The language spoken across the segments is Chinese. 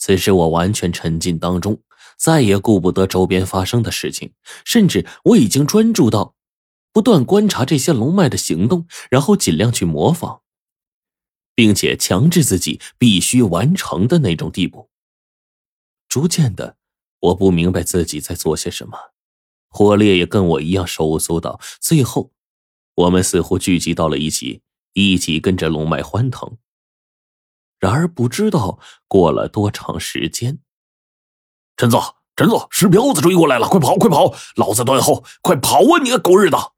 此时我完全沉浸当中，再也顾不得周边发生的事情，甚至我已经专注到不断观察这些龙脉的行动，然后尽量去模仿，并且强制自己必须完成的那种地步。逐渐的，我不明白自己在做些什么。火烈也跟我一样手舞足蹈，最后，我们似乎聚集到了一起，一起跟着龙脉欢腾。然而，不知道过了多长时间，陈子，陈子，石彪子追过来了，快跑，快跑！老子断后，快跑啊！你个狗日的！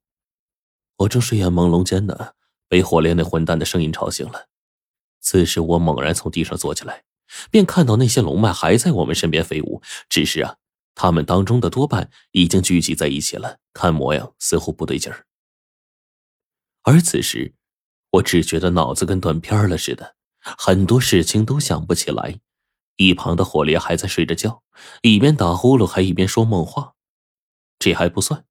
我正睡眼朦胧间呢，被火烈那混蛋的声音吵醒了。此时，我猛然从地上坐起来，便看到那些龙脉还在我们身边飞舞，只是啊，他们当中的多半已经聚集在一起了，看模样似乎不对劲儿。而此时，我只觉得脑子跟断片了似的。很多事情都想不起来，一旁的火烈还在睡着觉，一边打呼噜还一边说梦话。这还不算，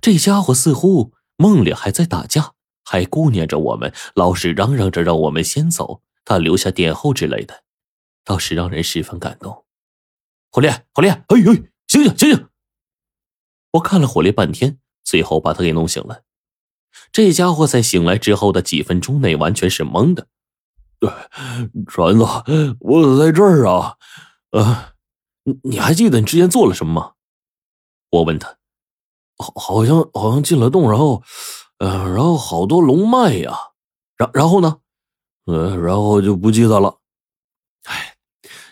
这家伙似乎梦里还在打架，还顾念着我们，老是嚷嚷着让我们先走，他留下殿后之类的，倒是让人十分感动。火烈，火烈，哎哎，醒醒醒醒！我看了火烈半天，最后把他给弄醒了。这家伙在醒来之后的几分钟内完全是懵的。对，船子，我在这儿啊，呃，你你还记得你之前做了什么吗？我问他，好，好像好像进了洞，然后，呃，然后好多龙脉呀，然然后呢，呃，然后就不记得了。哎，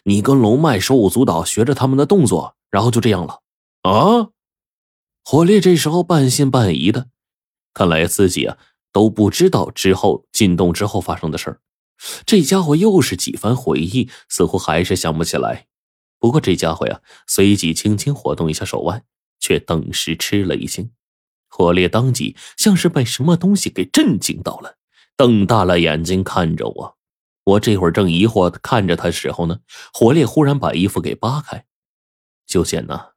你跟龙脉手舞足蹈，学着他们的动作，然后就这样了啊？火烈这时候半信半疑的，看来自己啊都不知道之后进洞之后发生的事儿。这家伙又是几番回忆，似乎还是想不起来。不过这家伙呀，随即轻轻活动一下手腕，却顿时吃了一惊。火烈当即像是被什么东西给震惊到了，瞪大了眼睛看着我。我这会儿正疑惑看着他时候呢，火烈忽然把衣服给扒开，就见呐，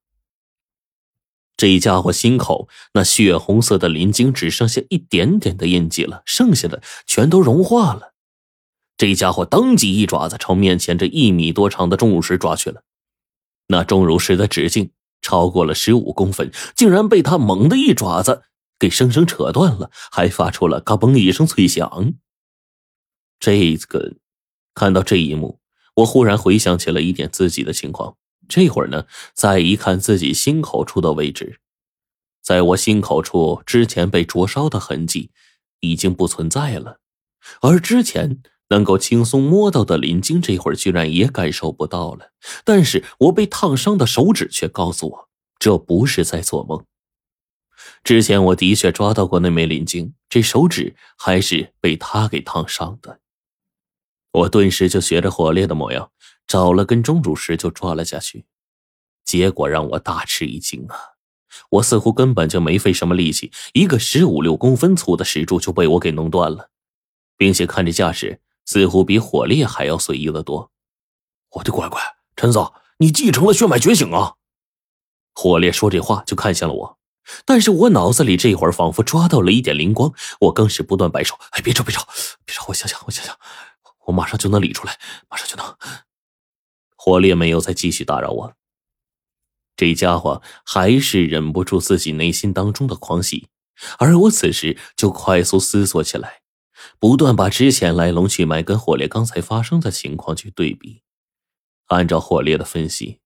这家伙心口那血红色的鳞茎只剩下一点点的印记了，剩下的全都融化了。这家伙当即一爪子朝面前这一米多长的钟乳石抓去了，那钟乳石的直径超过了十五公分，竟然被他猛的一爪子给生生扯断了，还发出了嘎嘣一声脆响。这个，看到这一幕，我忽然回想起了一点自己的情况。这会儿呢，再一看自己心口处的位置，在我心口处之前被灼烧的痕迹已经不存在了，而之前。能够轻松摸到的林晶，这会儿居然也感受不到了。但是我被烫伤的手指却告诉我，这不是在做梦。之前我的确抓到过那枚林晶，这手指还是被他给烫伤的。我顿时就学着火烈的模样，找了根钟乳石就抓了下去。结果让我大吃一惊啊！我似乎根本就没费什么力气，一个十五六公分粗的石柱就被我给弄断了，并且看这架势。似乎比火烈还要随意的多。我的乖乖，陈子，你继承了血脉觉醒啊！火烈说这话就看向了我，但是我脑子里这会儿仿佛抓到了一点灵光，我更是不断摆手：“哎，别吵，别吵，别吵！我想想，我想想，我马上就能理出来，马上就能。”火烈没有再继续打扰我，这家伙还是忍不住自己内心当中的狂喜，而我此时就快速思索起来。不断把之前来龙去脉跟火烈刚才发生的情况去对比，按照火烈的分析，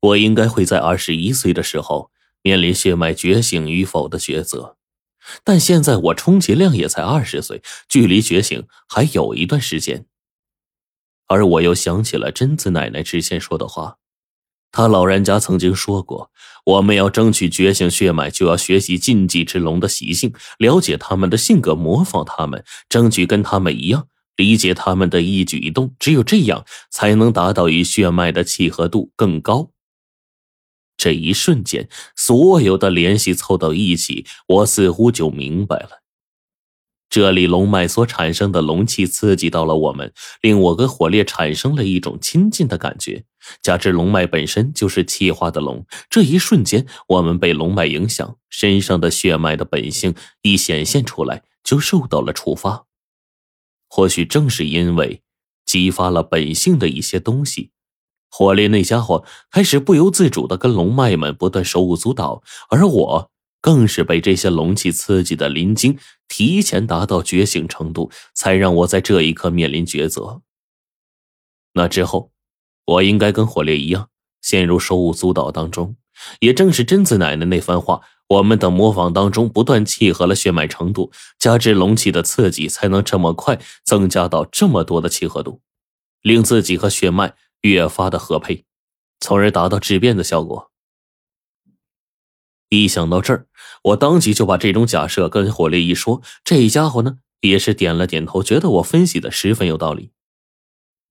我应该会在二十一岁的时候面临血脉觉醒与否的抉择，但现在我充其量也才二十岁，距离觉醒还有一段时间。而我又想起了贞子奶奶之前说的话。他老人家曾经说过：“我们要争取觉醒血脉，就要学习禁忌之龙的习性，了解他们的性格，模仿他们，争取跟他们一样，理解他们的一举一动。只有这样，才能达到与血脉的契合度更高。”这一瞬间，所有的联系凑到一起，我似乎就明白了。这里龙脉所产生的龙气刺激到了我们，令我跟火烈产生了一种亲近的感觉。加之龙脉本身就是气化的龙，这一瞬间，我们被龙脉影响，身上的血脉的本性一显现出来，就受到了触发。或许正是因为激发了本性的一些东西，火烈那家伙开始不由自主的跟龙脉们不断手舞足蹈，而我更是被这些龙气刺激的灵晶提前达到觉醒程度，才让我在这一刻面临抉择。那之后，我应该跟火烈一样陷入手舞足蹈当中。也正是贞子奶奶那番话，我们等模仿当中不断契合了血脉程度，加之龙气的刺激，才能这么快增加到这么多的契合度，令自己和血脉。越发的合配，从而达到质变的效果。一想到这儿，我当即就把这种假设跟火烈一说，这家伙呢也是点了点头，觉得我分析的十分有道理。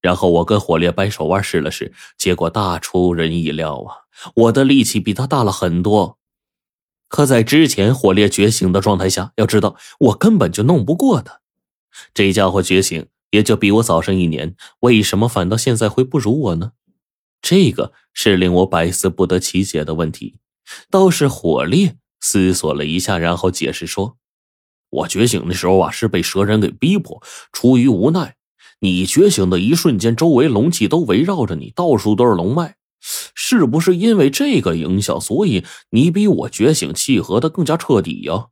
然后我跟火烈掰手腕试了试，结果大出人意料啊！我的力气比他大了很多。可在之前火烈觉醒的状态下，要知道我根本就弄不过他。这家伙觉醒。也就比我早生一年，为什么反倒现在会不如我呢？这个是令我百思不得其解的问题。倒是火烈思索了一下，然后解释说：“我觉醒的时候啊，是被蛇人给逼迫，出于无奈。你觉醒的一瞬间，周围龙气都围绕着你，到处都是龙脉，是不是因为这个影响，所以你比我觉醒契合的更加彻底呀？”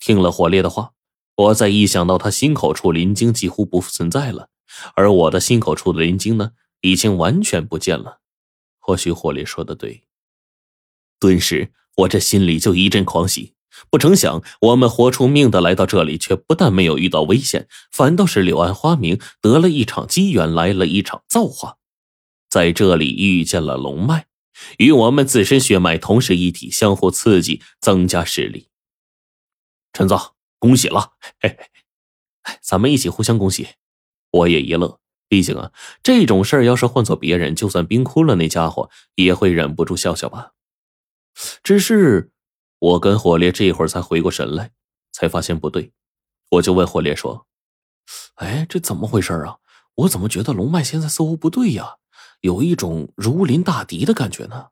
听了火烈的话。我再一想到他心口处灵晶几乎不复存在了，而我的心口处的灵晶呢，已经完全不见了。或许火烈说的对。顿时，我这心里就一阵狂喜。不成想，我们活出命的来到这里，却不但没有遇到危险，反倒是柳暗花明，得了一场机缘，来了一场造化，在这里遇见了龙脉，与我们自身血脉同是一体，相互刺激，增加实力。陈总。恭喜了，嘿嘿，咱们一起互相恭喜。我也一乐，毕竟啊，这种事儿要是换做别人，就算冰窟窿那家伙也会忍不住笑笑吧。只是我跟火烈这会儿才回过神来，才发现不对，我就问火烈说：“哎，这怎么回事啊？我怎么觉得龙脉现在似乎不对呀？有一种如临大敌的感觉呢？”